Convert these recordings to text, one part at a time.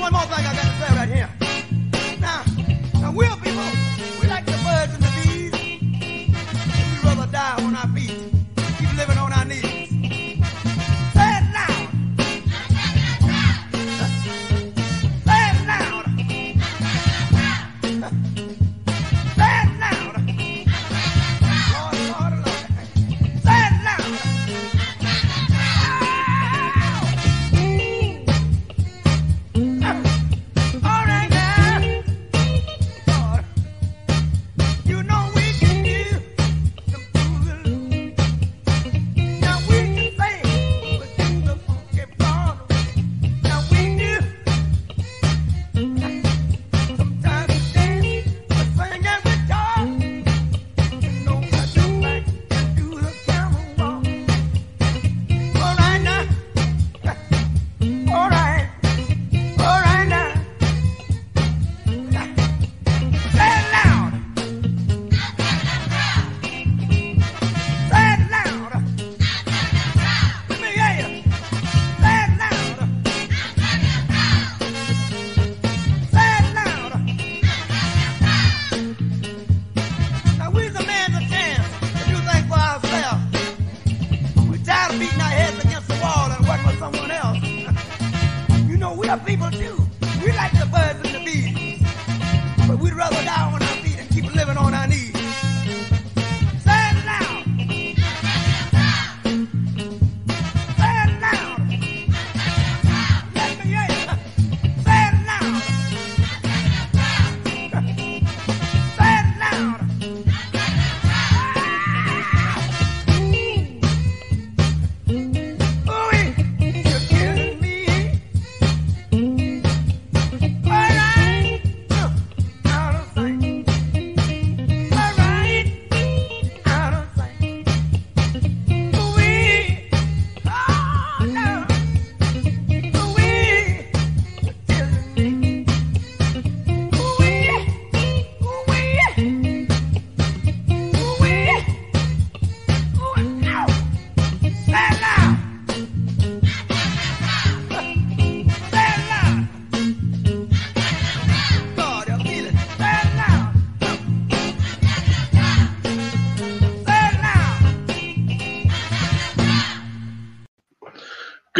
one more thing I got to say right here.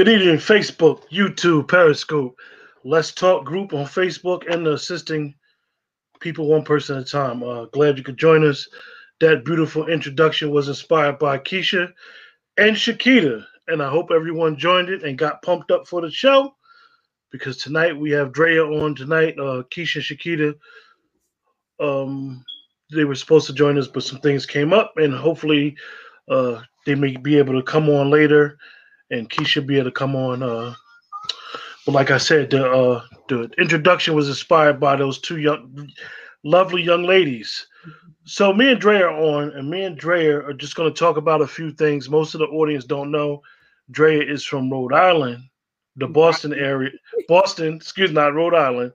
Good evening, Facebook, YouTube, Periscope. Let's talk group on Facebook and the assisting people one person at a time. Uh, glad you could join us. That beautiful introduction was inspired by Keisha and Shakita, and I hope everyone joined it and got pumped up for the show because tonight we have Drea on tonight. Uh, Keisha Shakita, um, they were supposed to join us, but some things came up, and hopefully uh, they may be able to come on later and Keisha be able to come on. Uh, but like I said, the uh, the introduction was inspired by those two young, lovely young ladies. So me and Dre are on, and me and Dre are just going to talk about a few things. Most of the audience don't know Dre is from Rhode Island, the Boston area. Boston, excuse me, not Rhode Island.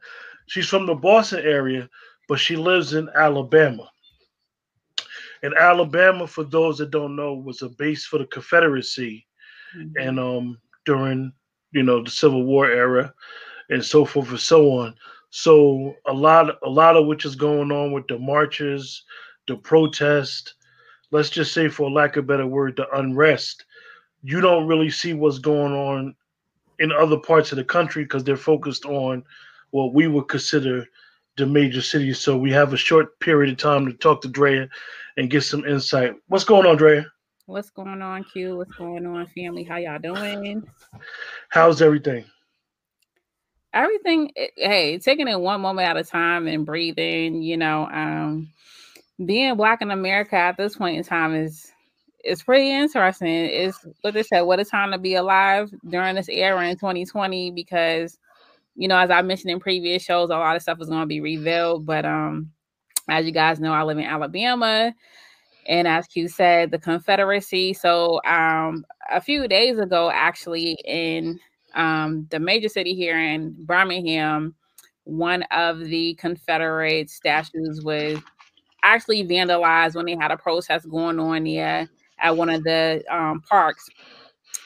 She's from the Boston area, but she lives in Alabama. And Alabama, for those that don't know, was a base for the Confederacy mm-hmm. and um during you know the Civil War era, and so forth and so on. So a lot, a lot of which is going on with the marches, the protest. Let's just say, for lack of better word, the unrest. You don't really see what's going on in other parts of the country because they're focused on what we would consider the major cities. So we have a short period of time to talk to Drea and get some insight. What's going on, Drea? What's going on, Q? What's going on, family? How y'all doing? How's everything? everything eh, hey taking it one moment at a time and breathing you know um being black in america at this point in time is is pretty interesting it's what they said what a time to be alive during this era in 2020 because you know as i mentioned in previous shows a lot of stuff is going to be revealed but um as you guys know i live in alabama and as q said the confederacy so um a few days ago actually in um, the major city here in Birmingham, one of the Confederate statues was actually vandalized when they had a protest going on there at one of the um, parks.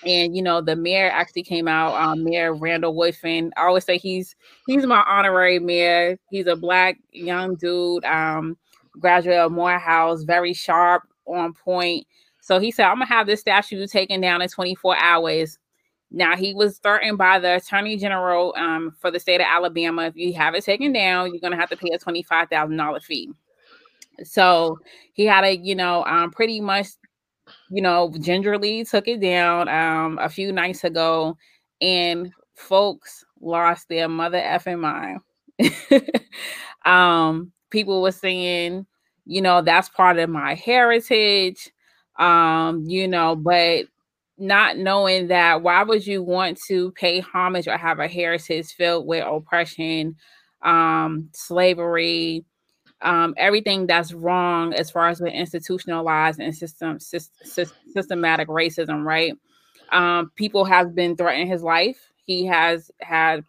And you know, the mayor actually came out, um, Mayor Randall Woodfin. I always say he's he's my honorary mayor. He's a black young dude, um, graduate of Morehouse, very sharp, on point. So he said, I'm gonna have this statue taken down in 24 hours. Now he was threatened by the attorney general um, for the state of Alabama. If you have it taken down, you're gonna have to pay a twenty five thousand dollar fee. So he had a, you know, um, pretty much, you know, gingerly took it down um, a few nights ago, and folks lost their mother effing mind. um, people were saying, you know, that's part of my heritage. Um, you know, but not knowing that why would you want to pay homage or have a heritage filled with oppression um slavery um everything that's wrong as far as with institutionalized and system systematic racism right um people have been threatening his life he has had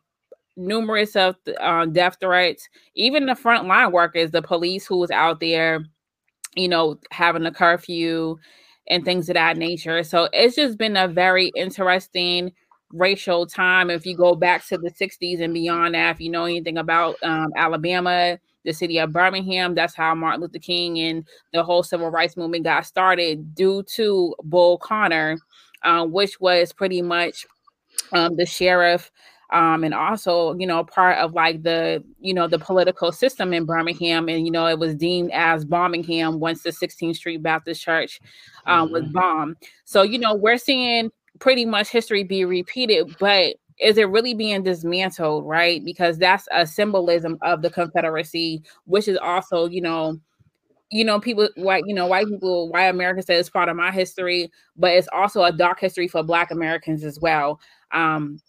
numerous of uh, death threats even the frontline workers the police who was out there you know having a curfew and things of that nature. So it's just been a very interesting racial time. If you go back to the 60s and beyond that, if you know anything about um, Alabama, the city of Birmingham, that's how Martin Luther King and the whole civil rights movement got started due to Bull Connor, uh, which was pretty much um, the sheriff um, and also you know part of like the you know the political system in Birmingham, and you know it was deemed as Birmingham once the 16th Street Baptist Church um, mm-hmm. was bombed. So you know we're seeing pretty much history be repeated, but is it really being dismantled, right? Because that's a symbolism of the Confederacy, which is also you know you know, people white, you know, white people, white America say it's part of my history, but it's also a dark history for black Americans as well. Um,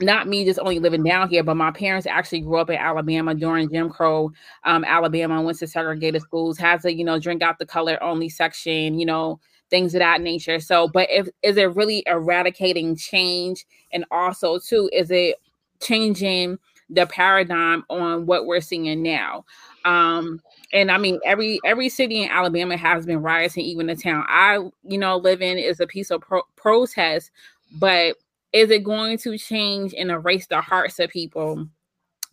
not me just only living down here, but my parents actually grew up in Alabama during Jim Crow, um, Alabama, went to segregated schools, has a, you know, drink out the color only section, you know, things of that nature. So, but if is it really eradicating change? And also, too, is it changing the paradigm on what we're seeing now? Um, and I mean, every every city in Alabama has been rioting, even the town I, you know, live in is a piece of pro- protest, but is it going to change and erase the hearts of people?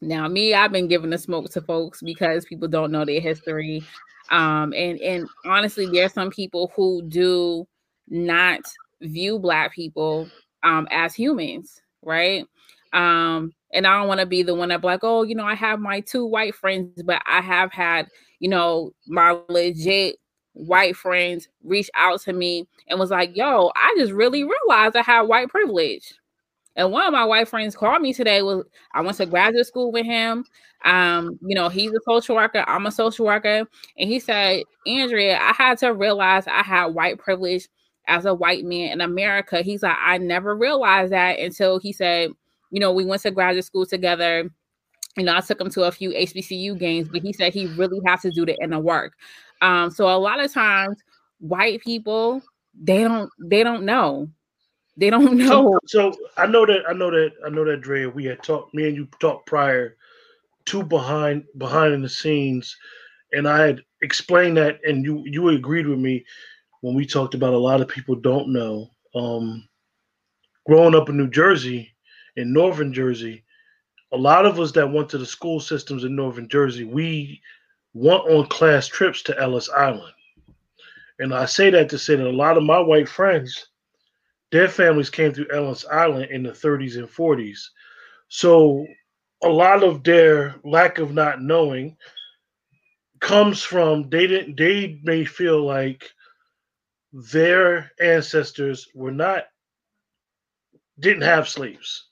Now, me, I've been giving the smoke to folks because people don't know their history. Um, and and honestly, there's some people who do not view black people um as humans, right? Um, and I don't want to be the one that like, oh, you know, I have my two white friends, but I have had, you know, my legit white friends reached out to me and was like, yo, I just really realized I have white privilege. And one of my white friends called me today. Was I went to graduate school with him. Um, you know, he's a social worker. I'm a social worker, and he said, Andrea, I had to realize I had white privilege as a white man in America. He's like, I never realized that until he said, you know, we went to graduate school together you know, I took him to a few HBCU games, but he said he really has to do the inner work. Um, so a lot of times, white people they don't they don't know they don't know. So, so, I know that I know that I know that Dre. We had talked. Me and you talked prior to behind behind the scenes, and I had explained that, and you you agreed with me when we talked about a lot of people don't know. Um, growing up in New Jersey, in Northern Jersey, a lot of us that went to the school systems in Northern Jersey, we went on class trips to Ellis Island. And I say that to say that a lot of my white friends, their families came through Ellis Island in the 30s and 40s. So a lot of their lack of not knowing comes from they didn't they may feel like their ancestors were not didn't have slaves.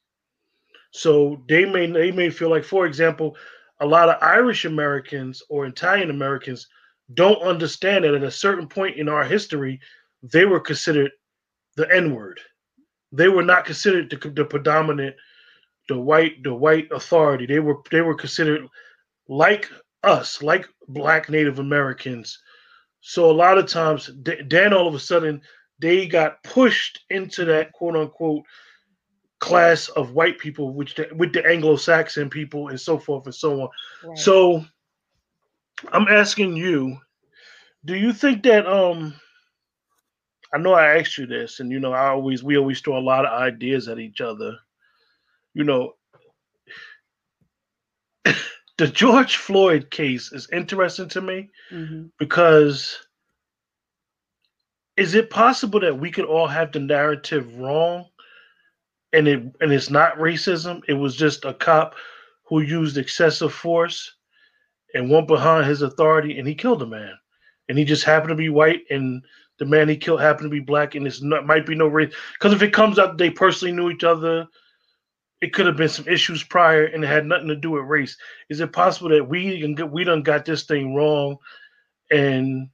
So they may they may feel like, for example, a lot of Irish Americans or Italian Americans don't understand that at a certain point in our history, they were considered the N word. They were not considered the, the predominant, the white, the white authority. They were they were considered like us, like Black Native Americans. So a lot of times, then all of a sudden, they got pushed into that quote unquote class of white people, which the, with the Anglo-Saxon people and so forth and so on. Right. So I'm asking you, do you think that um I know I asked you this, and you know, I always we always throw a lot of ideas at each other. You know, the George Floyd case is interesting to me mm-hmm. because is it possible that we could all have the narrative wrong and it and it's not racism. It was just a cop who used excessive force and went behind his authority and he killed a man. And he just happened to be white and the man he killed happened to be black and it's not might be no race because if it comes out they personally knew each other it could have been some issues prior and it had nothing to do with race is it possible that we we done got this thing wrong and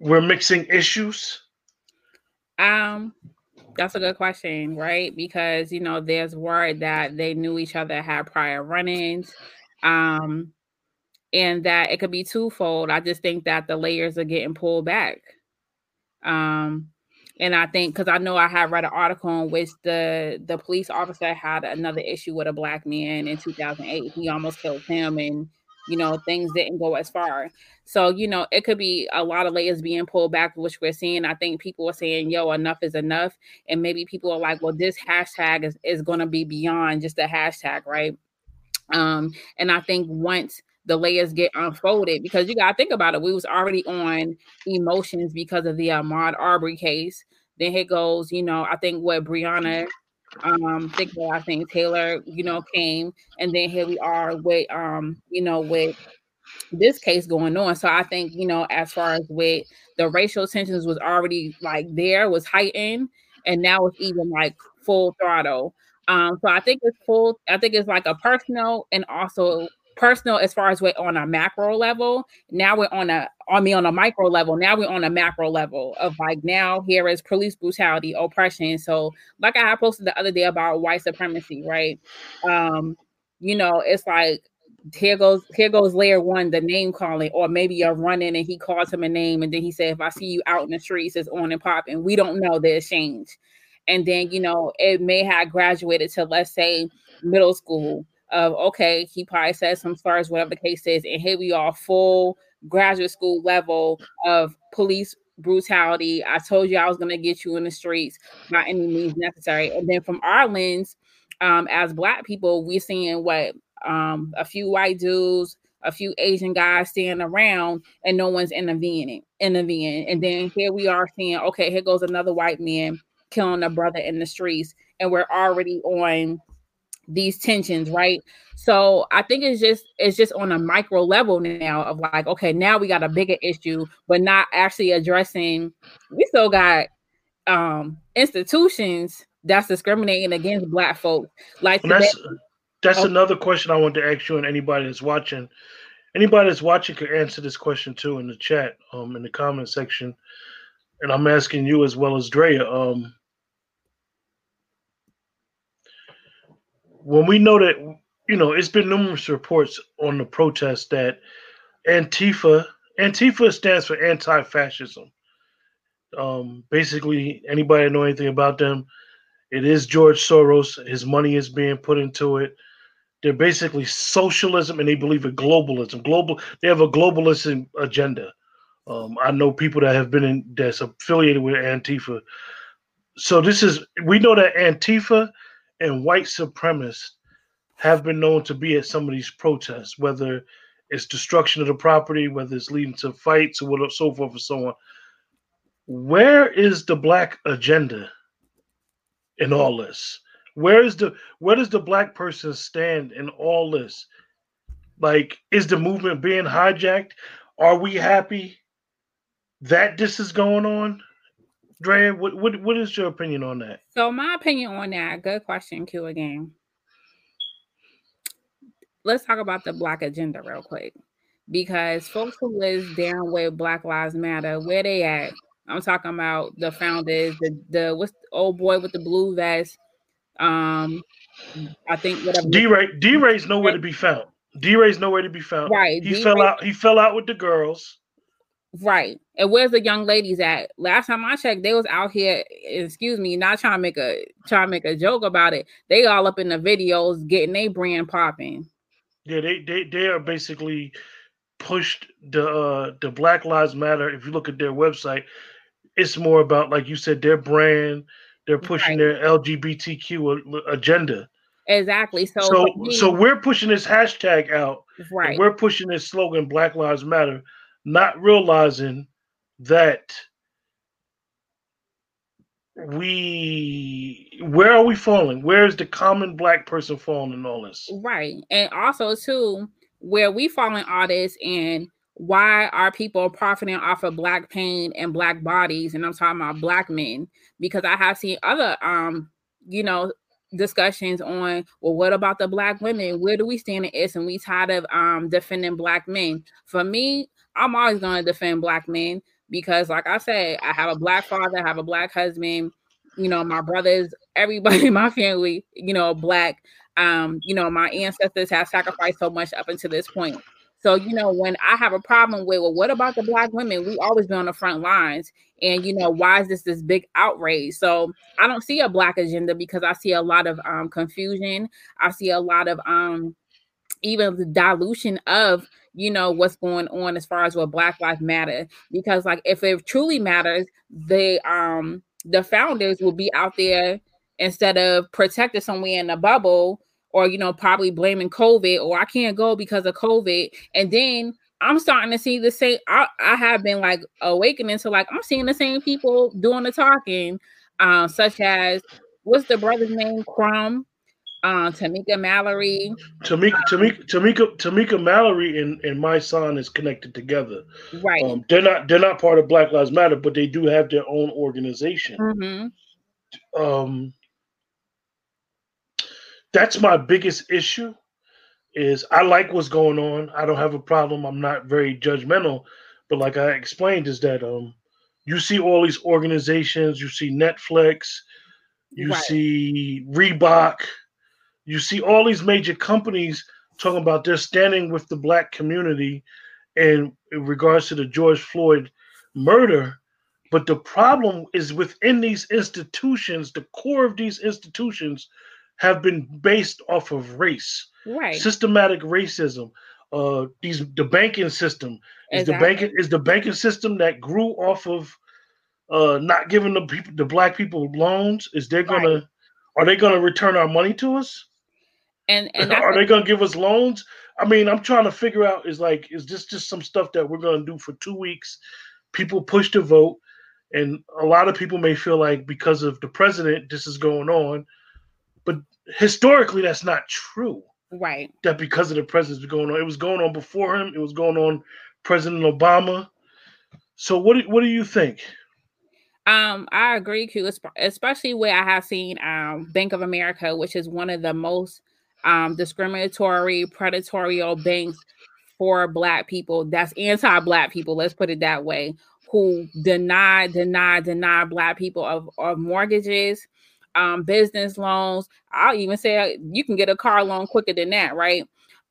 we're mixing issues um that's a good question, right? Because you know, there's word that they knew each other, had prior run-ins, um, and that it could be twofold. I just think that the layers are getting pulled back. Um, and I think because I know I had read an article in which the the police officer had another issue with a black man in 2008. He almost killed him, and you know things didn't go as far. So you know it could be a lot of layers being pulled back which we're seeing. I think people are saying yo enough is enough. And maybe people are like well this hashtag is, is going to be beyond just a hashtag right? Um and i think once the layers get unfolded because you got to think about it we was already on emotions because of the ahmaud arbery case. Then here goes you know i think what breonna um think that I think Taylor, you know, came and then here we are with um, you know, with this case going on. So I think, you know, as far as with the racial tensions was already like there, was heightened, and now it's even like full throttle. Um, so I think it's full, I think it's like a personal and also personal as far as we're on a macro level. Now we're on a on me on a micro level. Now we're on a macro level of like now here is police brutality, oppression. So like I posted the other day about white supremacy, right? Um, you know, it's like here goes here goes layer one, the name calling, or maybe you're running and he calls him a name, and then he said, if I see you out in the streets, it's on and pop, and we don't know the exchange. And then you know, it may have graduated to let's say middle school of okay, he probably said some stars, whatever the case is, and here we are, full graduate school level of police brutality. I told you I was going to get you in the streets by any means necessary. And then from our lens, um, as Black people, we're seeing what um, a few white dudes, a few Asian guys standing around, and no one's intervening. Intervening, and then here we are seeing, okay, here goes another white man killing a brother in the streets, and we're already on these tensions, right? So I think it's just it's just on a micro level now of like, okay, now we got a bigger issue, but not actually addressing. We still got um institutions that's discriminating against black folks. Like that's that's oh. another question I want to ask you and anybody that's watching. Anybody that's watching could answer this question too in the chat, um, in the comment section. And I'm asking you as well as Drea. Um, when we know that you know, it's been numerous reports on the protest that Antifa, Antifa stands for anti-fascism. Um, basically, anybody know anything about them? It is George Soros. His money is being put into it. They're basically socialism, and they believe in globalism. Global. They have a globalist agenda. Um, I know people that have been in that's affiliated with Antifa. So this is we know that Antifa and white supremacists have been known to be at some of these protests, whether it's destruction of the property, whether it's leading to fights or so forth and so on. Where is the black agenda in all this? Where is the where does the black person stand in all this? Like, is the movement being hijacked? Are we happy that this is going on? Dre, what, what what is your opinion on that? So my opinion on that, good question, Q again. Let's talk about the black agenda real quick. Because folks who is down with Black Lives Matter, where they at? I'm talking about the founders, the the what's the old boy with the blue vest. Um, I think whatever. DeRay D Ray's nowhere to be found. DeRay's nowhere to be found. Right. He fell out. He fell out with the girls. Right. And where's the young ladies at? Last time I checked, they was out here, excuse me, not trying to make a trying to make a joke about it. They all up in the videos getting their brand popping. Yeah, they they they are basically pushed the uh the Black Lives Matter. If you look at their website, it's more about like you said, their brand. They're pushing right. their LGBTQ agenda. Exactly. So so, so we're pushing this hashtag out. Right. We're pushing this slogan, Black Lives Matter not realizing that we where are we falling? Where's the common black person falling in all this? Right. And also too where we fall in all this and why are people profiting off of black pain and black bodies? And i'm talking about black men because i have seen other um you know discussions on well what about the black women? Where do we stand in this? And we tired of um defending black men. For me I'm always going to defend black men because, like I said, I have a black father, I have a black husband. You know, my brothers, everybody in my family, you know, black. Um, you know, my ancestors have sacrificed so much up until this point. So, you know, when I have a problem with, well, what about the black women? We always been on the front lines. And, you know, why is this this big outrage? So I don't see a black agenda because I see a lot of um, confusion. I see a lot of um, even the dilution of you know what's going on as far as what black lives matter because like if it truly matters the um the founders will be out there instead of protected somewhere in a bubble or you know probably blaming covid or i can't go because of covid. And then i'm starting to see the same i, I have been like awakening to like i'm seeing the same people doing the talking uh, such as what's the brother's name crumb uh, Tamika Mallory. Tamika, Tamika, Tamika, Tamika Mallory and, and my son is connected together. Right. Um, they're not they're not part of Black Lives Matter, but they do have their own organization. Mm-hmm. Um, that's my biggest issue. Is I like what's going on. I don't have a problem. I'm not very judgmental, but like I explained, is that um, you see all these organizations. You see Netflix. You right. see Reebok you see all these major companies talking about they're standing with the black community in, in regards to the George Floyd murder. But the problem is within these institutions, the core of these institutions have been based off of race, right? Systematic racism. Uh, these the banking system is exactly. the banking is the banking system that grew off of uh not giving the people the black people loans. Is they gonna right. are they gonna return our money to us? And and are they going to give us loans? I mean, I'm trying to figure out is like is this just some stuff that we're going to do for two weeks? People push to vote, and a lot of people may feel like because of the president, this is going on, but historically, that's not true. Right. That because of the president president's going on, it was going on before him. It was going on President Obama. So what do, what do you think? Um, I agree, Q, especially where I have seen um, Bank of America, which is one of the most um, discriminatory, predatory banks for Black people. That's anti-Black people. Let's put it that way. Who deny, deny, deny Black people of, of mortgages. um, business loans. I'll even say you can get a car loan quicker than that, right?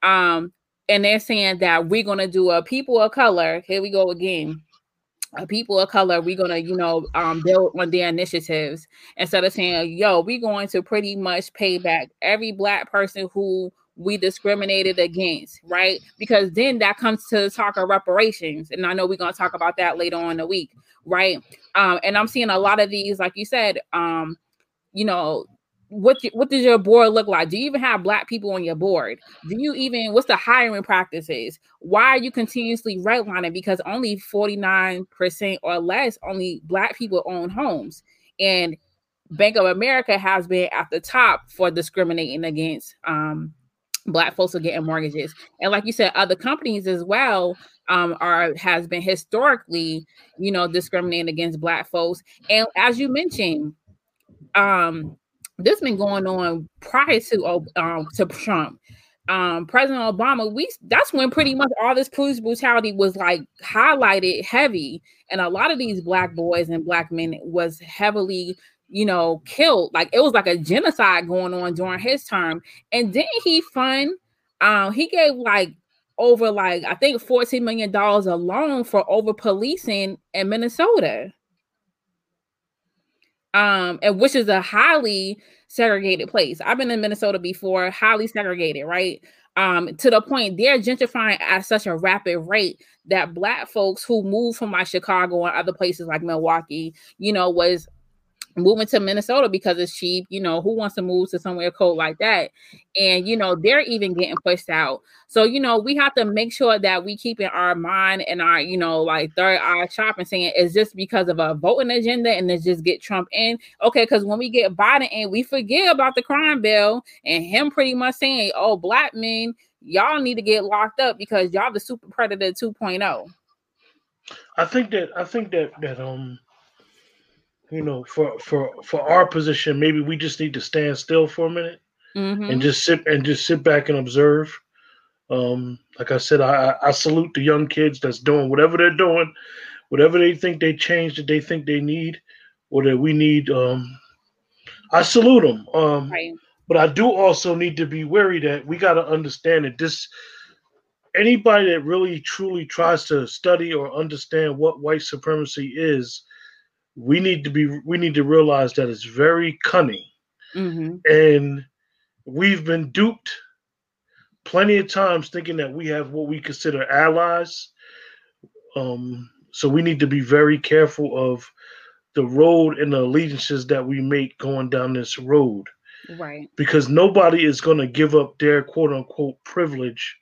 Um, and they're saying that we're to do a people of color. Here we go again. People of color, we're gonna, you know, um, build on their initiatives instead of saying, "Yo, we're going to pretty much pay back every black person who we discriminated against, right? Because then that comes to the talk of reparations, and I know we're gonna talk about that later on the week, right? Um, and I'm seeing a lot of these, like you said, um, you know, what what does your board look like? Do you even have black people on your board? Do you even what's the hiring practices? Why are you continuously redlining? Because only 49% or less only black people own homes. And Bank of America has been at the top for discriminating against um, black folks are getting mortgages. And like you said, other companies as well um, are has been historically, you know, discriminating against black folks. And as you mentioned, um, this been going on prior to um to Trump. Um, President Obama, we that's when pretty much all this police brutality was like highlighted heavy, and a lot of these black boys and black men was heavily, you know, killed. Like it was like a genocide going on during his term. And didn't he fund? Um, he gave like over like I think fourteen million dollars alone for over policing in Minnesota um, and which is a highly segregated place. I've been in Minnesota before, highly segregated, right? Um, to the point they're gentrifying at such a rapid rate that black folks who moved from like Chicago and other places like Milwaukee, you know, was moving to Minnesota because it's cheap. You know, who wants to move to somewhere cold like that? And you know, they're even getting pushed out. So, you know, we have to make sure that we keep in our mind and our, you know, like third eye shopping saying, is this because of a voting agenda and then just get Trump in? Okay, because when we get Biden in, we forget about the crime bill and him pretty much saying, oh, black men, y'all need to get locked up because y'all the super predator 2.0. I think that I think that that um you know, for for for our position, maybe we just need to stand still for a minute mm-hmm. and just sit and just sit back and observe. Um, like I said, I, I salute the young kids that's doing whatever they're doing, whatever they think they change that they think they need or that we need. Um, I salute them. Um, right. But I do also need to be wary that we got to understand that this anybody that really truly tries to study or understand what white supremacy is we need to be we need to realize that it's very cunning mm-hmm. and we've been duped plenty of times thinking that we have what we consider allies um, so we need to be very careful of the road and the allegiances that we make going down this road right because nobody is going to give up their quote unquote privilege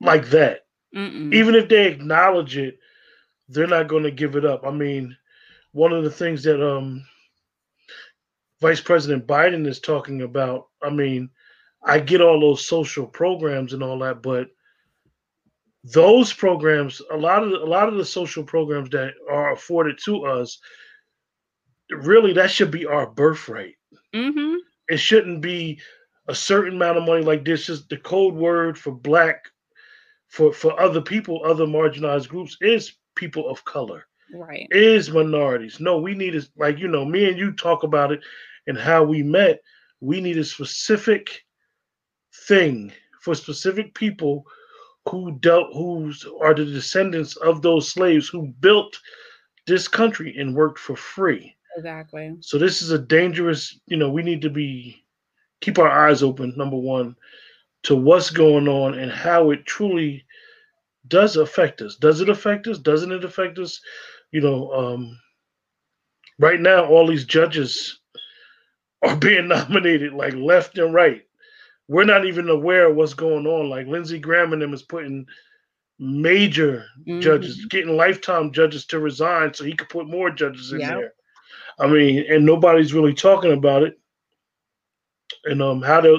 like that Mm-mm. even if they acknowledge it they're not going to give it up. I mean, one of the things that um, Vice President Biden is talking about, I mean, I get all those social programs and all that, but those programs, a lot of the, a lot of the social programs that are afforded to us, really that should be our birthright. Mm-hmm. It shouldn't be a certain amount of money like this. Is the code word for black for for other people, other marginalized groups is people of color. Right. Is minorities. No, we need is like you know, me and you talk about it and how we met. We need a specific thing for specific people who dealt who are the descendants of those slaves who built this country and worked for free. Exactly. So this is a dangerous, you know, we need to be keep our eyes open, number one, to what's going on and how it truly does affect us. Does it affect us? Doesn't it affect us? You know, um, right now, all these judges are being nominated like left and right. We're not even aware of what's going on. Like Lindsey Graham and them is putting major mm-hmm. judges, getting lifetime judges to resign so he could put more judges in there. I mean, and nobody's really talking about it. And um, how to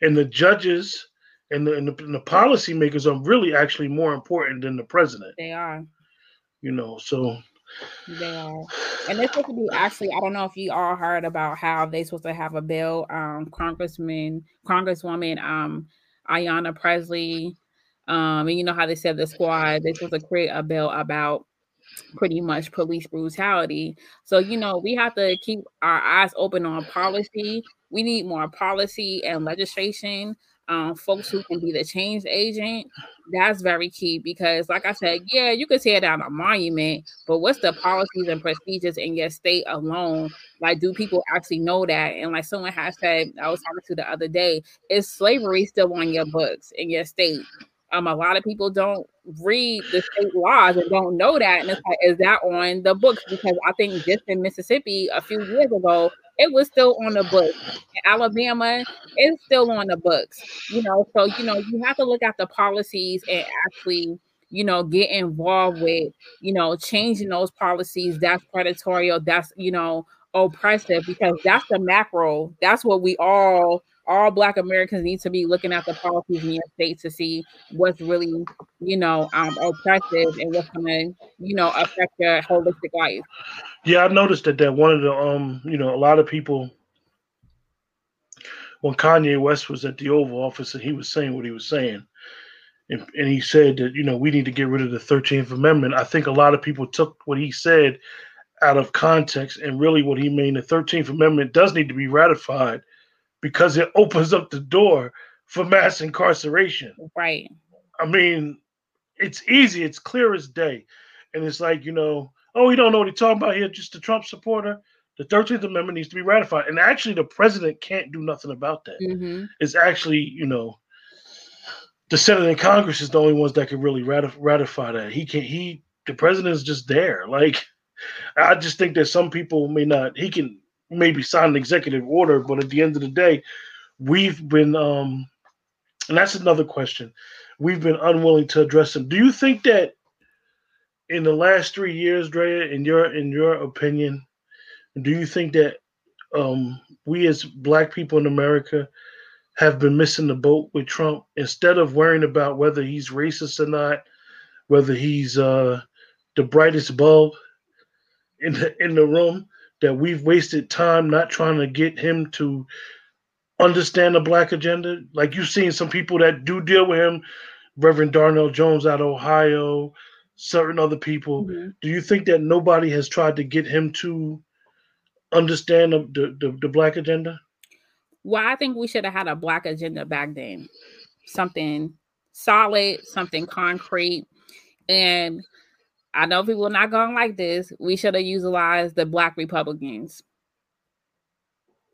and the judges and the, and the, and the policymakers are really actually more important than the president. They are. You know, so they are. And they're supposed to be actually, I don't know if you all heard about how they're supposed to have a bill. Um, Congressman, Congresswoman um Ayanna Pressley. Um, and you know how they said the squad, they're supposed to create a bill about pretty much police brutality. So, you know, we have to keep our eyes open on policy. We need more policy and legislation um, folks who can be the change agent, that's very key because, like I said, yeah, you could tear down a monument, but what's the policies and procedures in your state alone? Like, do people actually know that? And like someone has said, I was talking to the other day, is slavery still on your books in your state? Um, a lot of people don't read the state laws and don't know that. And it's like, is that on the books? Because I think just in Mississippi a few years ago, it was still on the books. In Alabama, it's still on the books. You know, so you know, you have to look at the policies and actually, you know, get involved with, you know, changing those policies that's predatory, that's you know, oppressive, because that's the macro. That's what we all all black Americans need to be looking at the policies in your state to see what's really, you know, um, oppressive and what's gonna, you know, affect your holistic life. Yeah, I noticed that that one of the um, you know, a lot of people when Kanye West was at the Oval Office and he was saying what he was saying, and, and he said that you know we need to get rid of the Thirteenth Amendment. I think a lot of people took what he said out of context, and really what he meant. The Thirteenth Amendment does need to be ratified because it opens up the door for mass incarceration. Right. I mean, it's easy, it's clear as day. And it's like, you know, oh, we don't know what he's talking about here, just a Trump supporter. The 13th Amendment needs to be ratified. And actually, the president can't do nothing about that. Mm-hmm. It's actually, you know, the Senate and Congress is the only ones that can really ratif- ratify that. He can't, he, the president is just there. Like, I just think that some people may not, he can maybe sign an executive order, but at the end of the day, we've been, um, and that's another question, we've been unwilling to address them. Do you think that in the last three years, Drea, in your in your opinion, do you think that um, we as Black people in America have been missing the boat with Trump instead of worrying about whether he's racist or not, whether he's uh, the brightest bulb in the in the room? That we've wasted time not trying to get him to understand the black agenda. Like you've seen some people that do deal with him, Reverend Darnell Jones out of Ohio, certain other people. Mm-hmm. Do you think that nobody has tried to get him to understand the, the, the, the black agenda? Well, I think we should have had a black agenda back then. Something solid, something concrete. And I know people are not going like this. We should have utilized the black Republicans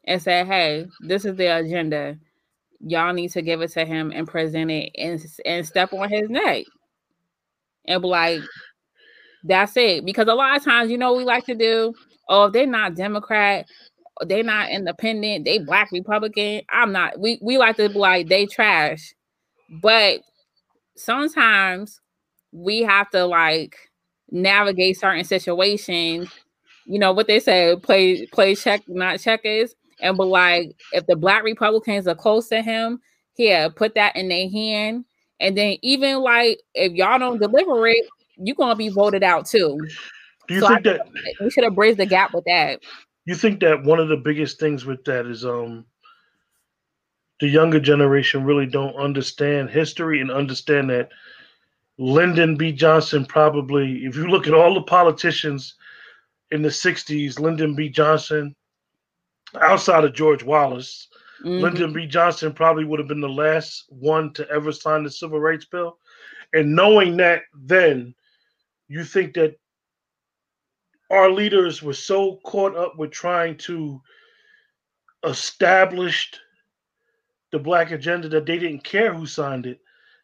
and said, hey, this is the agenda. Y'all need to give it to him and present it and, and step on his neck. And be like, that's it. Because a lot of times, you know, we like to do, oh, if they're not Democrat, they're not independent, they black Republican. I'm not. We we like to be like they trash. But sometimes we have to like navigate certain situations. You know what they say, play play check, not checkers. And but like if the black Republicans are close to him, here, put that in their hand. And then even like if y'all don't deliver it, you're gonna be voted out too. Do you so think that we should have bridged the gap with that? You think that one of the biggest things with that is um the younger generation really don't understand history and understand that Lyndon B. Johnson probably, if you look at all the politicians in the 60s, Lyndon B. Johnson, outside of George Wallace, mm-hmm. Lyndon B. Johnson probably would have been the last one to ever sign the civil rights bill. And knowing that then, you think that our leaders were so caught up with trying to establish the black agenda that they didn't care who signed it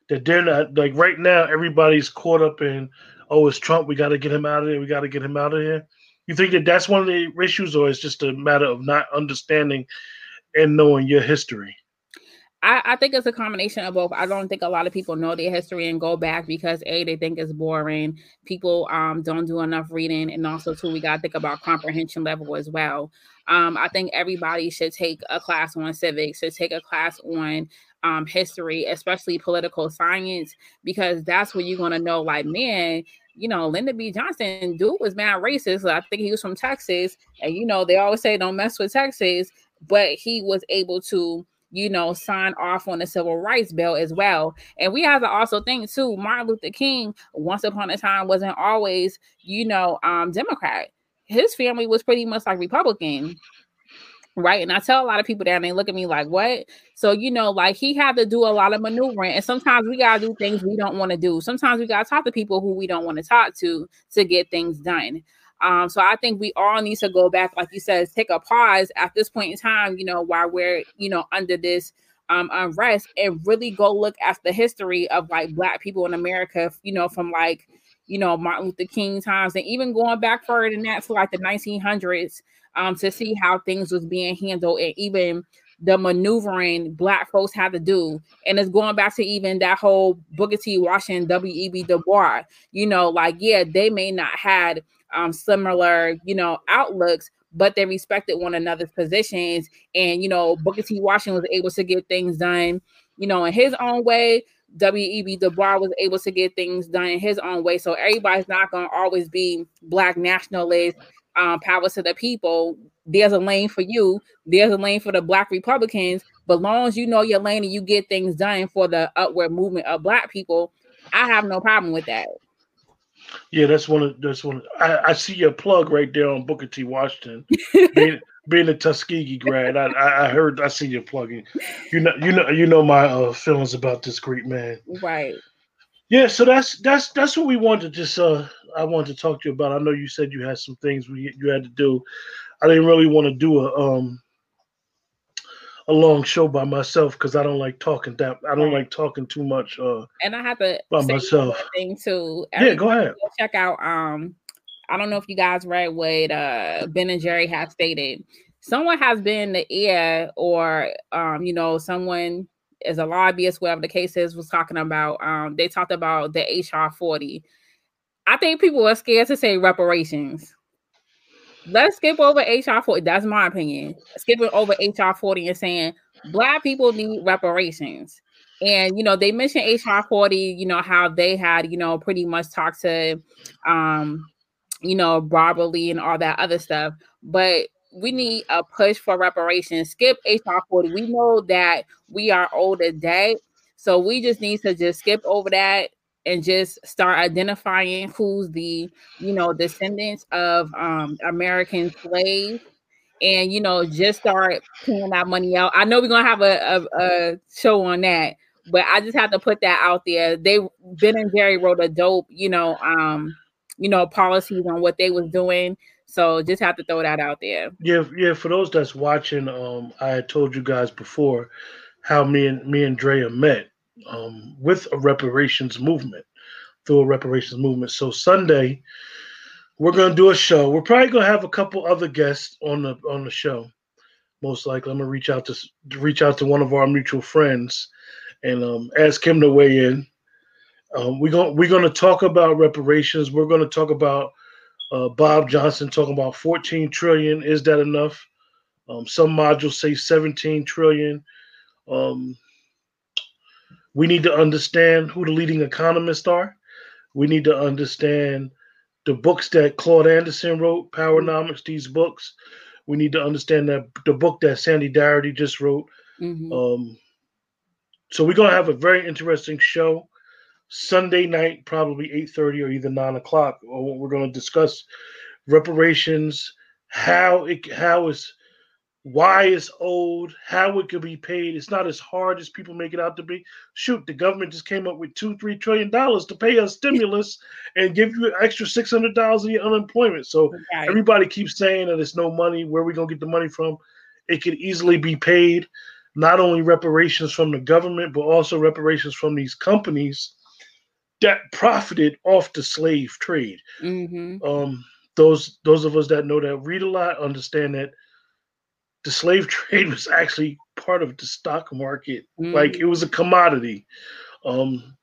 that they're not like right now everybody's caught up in oh it's trump we got to get him out of here we got to get him out of here you think that that's one of the issues or it's just a matter of not understanding and knowing your history I, I, think it's a combination of both. I don't think a lot of people know their history and go back because a they think it's boring. People um don't do enough reading, and also too we gotta think about comprehension level as well. Um, I think everybody should take a class on civics, should take a class on um, history, especially political science, because that's where you're gonna know, like, man, you know, Lyndon B. Johnson, dude was mad racist. I think he was from Texas, and you know, they always say don't mess with Texas, but he was able to you know, sign off on the civil rights bill as well. And we have to also think too, Martin Luther King, once upon a time, wasn't always, you know, um, Democrat. His family was pretty much like Republican right? And I tell a lot of people that, and they look at me like, "What?" So you know, like he had to do a lot of maneuvering, and sometimes we gotta do things we don't want to do. Sometimes we gotta talk to people who we don't want to talk to to get things done. Um, so I think we all need to go back, like you said, take a pause at this point in time. You know, while we're you know under this um, unrest, and really go look at the history of like Black people in America. You know, from like you know Martin Luther King times, and even going back further than that to like the 1900s um, to see how things was being handled and even the maneuvering black folks had to do. And it's going back to even that whole Booker T. Washington, W.E.B. Du Bois, you know, like, yeah, they may not had um, similar, you know, outlooks, but they respected one another's positions. And, you know, Booker T. Washington was able to get things done, you know, in his own way. W.E.B. Du Bois was able to get things done in his own way. So everybody's not going to always be black nationalists um, power to the people. There's a lane for you. There's a lane for the black Republicans. But long as you know your lane and you get things done for the upward movement of black people, I have no problem with that. Yeah, that's one of that's one. Of, I, I see your plug right there on Booker T. Washington, being a Tuskegee grad. I, I, I heard I see you plugging. You know you know you know my uh, feelings about this great man. Right. Yeah, so that's that's that's what we wanted to just uh I wanted to talk to you about. I know you said you had some things we, you had to do. I didn't really want to do a um a long show by myself because I don't like talking that I don't like talking too much uh and I have to by myself thing too. yeah, go ahead. Go check out um I don't know if you guys read what uh Ben and Jerry have stated. Someone has been in the ear or um you know someone is a lobbyist, whatever the case is, was talking about. Um, they talked about the HR 40. I think people are scared to say reparations. Let's skip over HR 40. That's my opinion. Skipping over HR 40 and saying black people need reparations. And you know, they mentioned HR 40, you know, how they had, you know, pretty much talked to um, you know, Barbara Lee and all that other stuff. But we need a push for reparations. Skip HR 40. We know that we are older debt. So we just need to just skip over that and just start identifying who's the, you know, descendants of um American slaves and you know, just start paying that money out. I know we're gonna have a, a, a show on that, but I just have to put that out there. They Ben and Jerry wrote a dope, you know, um, you know, policies on what they was doing so just have to throw that out there. Yeah, yeah. For those that's watching, um, I told you guys before how me and me and Drea met um, with a reparations movement through a reparations movement. So Sunday, we're gonna do a show. We're probably gonna have a couple other guests on the on the show. Most likely, I'm gonna reach out to reach out to one of our mutual friends and um, ask him to weigh in. Um, we're gonna we're gonna talk about reparations. We're gonna talk about uh, Bob Johnson talking about 14 trillion. Is that enough? Um, some modules say 17 trillion. Um, we need to understand who the leading economists are. We need to understand the books that Claude Anderson wrote, Powernomics, these books. We need to understand that the book that Sandy Darity just wrote. Mm-hmm. Um, so we're gonna have a very interesting show. Sunday night, probably 8:30 or either 9 o'clock. Uh, or we're going to discuss reparations, how it how is why it's owed, how it could be paid. It's not as hard as people make it out to be. Shoot, the government just came up with two, three trillion dollars to pay us stimulus and give you an extra six hundred dollars in your unemployment. So okay. everybody keeps saying that it's no money. Where are we gonna get the money from? It could easily be paid. Not only reparations from the government, but also reparations from these companies that profited off the slave trade. Mm-hmm. Um, those those of us that know that read a lot understand that the slave trade was actually part of the stock market, mm-hmm. like it was a commodity. Um,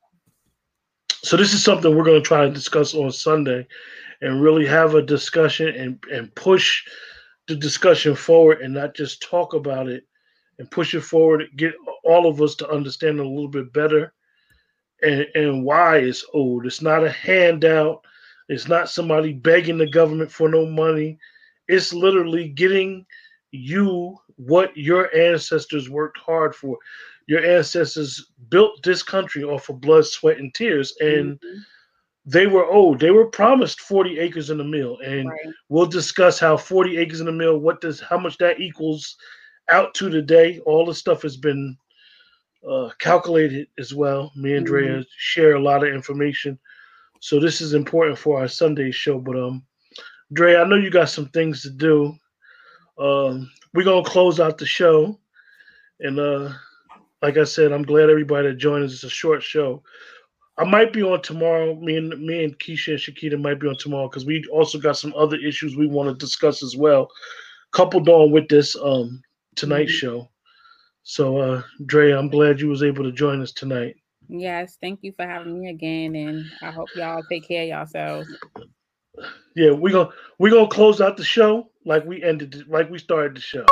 so this is something we're going to try to discuss on Sunday, and really have a discussion and and push the discussion forward, and not just talk about it, and push it forward. Get all of us to understand it a little bit better and, and why it's owed. It's not a handout. It's not somebody begging the government for no money. It's literally getting you what your ancestors worked hard for. Your ancestors built this country off of blood, sweat, and tears, and Mhm. they were owed. They were promised 40 acres in a mill, and Right. we'll discuss how 40 acres in a mill, what does, how much that equals out to today. All the stuff has been uh, calculated as well. Me and Drea share a lot of information, so this is important for our Sunday show. But um, Dre, I know you got some things to do. Um, we're gonna close out the show, and uh, like I said, I'm glad everybody that joined us. It's a short show. I might be on tomorrow. Me and me and Keisha and Shakita might be on tomorrow because we also got some other issues we want to discuss as well, coupled on with this um tonight Mhm. show. So uh Dre, I'm glad you was able to join us tonight. Yes, thank you for having me again, and I hope y'all take care of yourselves. Yeah, we're gonna we're gonna close out the show like we ended like we started the show.